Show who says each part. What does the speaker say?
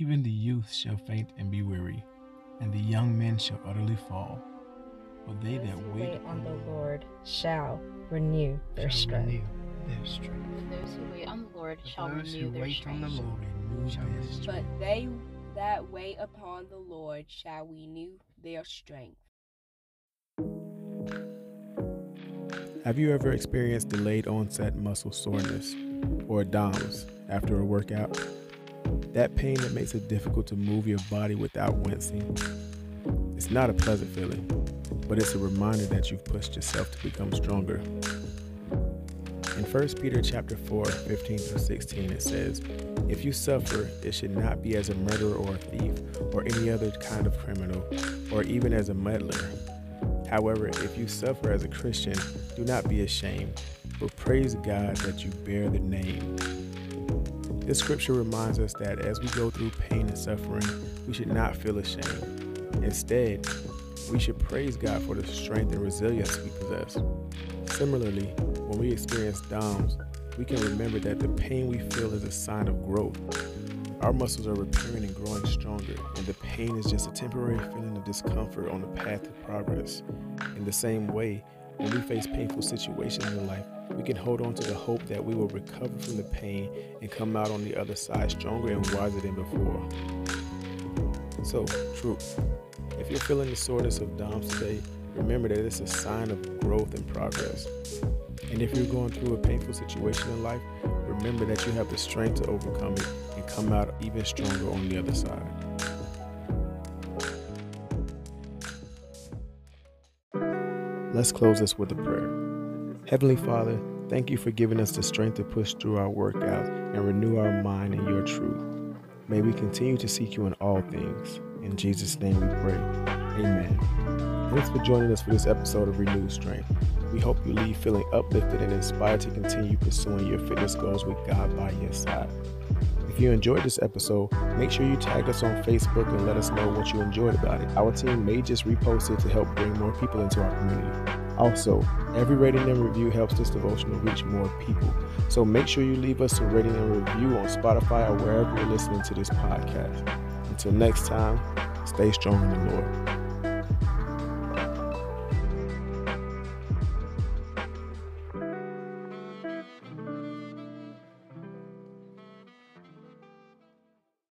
Speaker 1: Even the youth shall faint and be weary, and the young men shall utterly fall. But they that wait
Speaker 2: wait on the Lord shall renew their
Speaker 1: shall
Speaker 2: strength.
Speaker 1: renew their strength.
Speaker 3: Those who wait on the Lord shall
Speaker 1: Those
Speaker 3: renew
Speaker 1: who
Speaker 3: their
Speaker 1: wait
Speaker 3: strength.
Speaker 1: on the Lord renew
Speaker 4: Shall
Speaker 1: their strength.
Speaker 5: But they that wait upon the Lord shall renew their strength.
Speaker 6: Have you ever experienced delayed onset muscle soreness or DOMS after a workout? That pain that makes it difficult to move your body without wincing. It's not a pleasant feeling, but it's a reminder that you've pushed yourself to become stronger. In 1 Peter chapter 4, 15 through 16, it says, If you suffer, it should not be as a murderer or a thief, or any other kind of criminal, or even as a meddler. However, if you suffer as a Christian, do not be ashamed, but praise God that you bear the name. This scripture reminds us that as we go through pain and suffering, we should not feel ashamed. Instead, we should praise God for the strength and resilience we possess. Similarly, when we experience DOMS, we can remember that the pain we feel is a sign of growth. Our muscles are repairing and growing stronger, and the pain is just a temporary feeling of discomfort on the path to progress. In the same way, when we face painful situations in life, we can hold on to the hope that we will recover from the pain and come out on the other side stronger and wiser than before. So, truth. If you're feeling the soreness of DOMS today, remember that it's a sign of growth and progress. And if you're going through a painful situation in life, remember that you have the strength to overcome it and come out even stronger on the other side. Let's close this with a prayer. Heavenly Father, thank you for giving us the strength to push through our workouts and renew our mind in your truth. May we continue to seek you in all things. In Jesus' name we pray. Amen. Thanks for joining us for this episode of Renewed Strength. We hope you leave feeling uplifted and inspired to continue pursuing your fitness goals with God by your side. If you enjoyed this episode, make sure you tag us on Facebook and let us know what you enjoyed about it. Our team may just repost it to help bring more people into our community. Also, every rating and review helps this devotional reach more people. So make sure you leave us a rating and review on Spotify or wherever you're listening to this podcast. Until next time, stay strong in the Lord.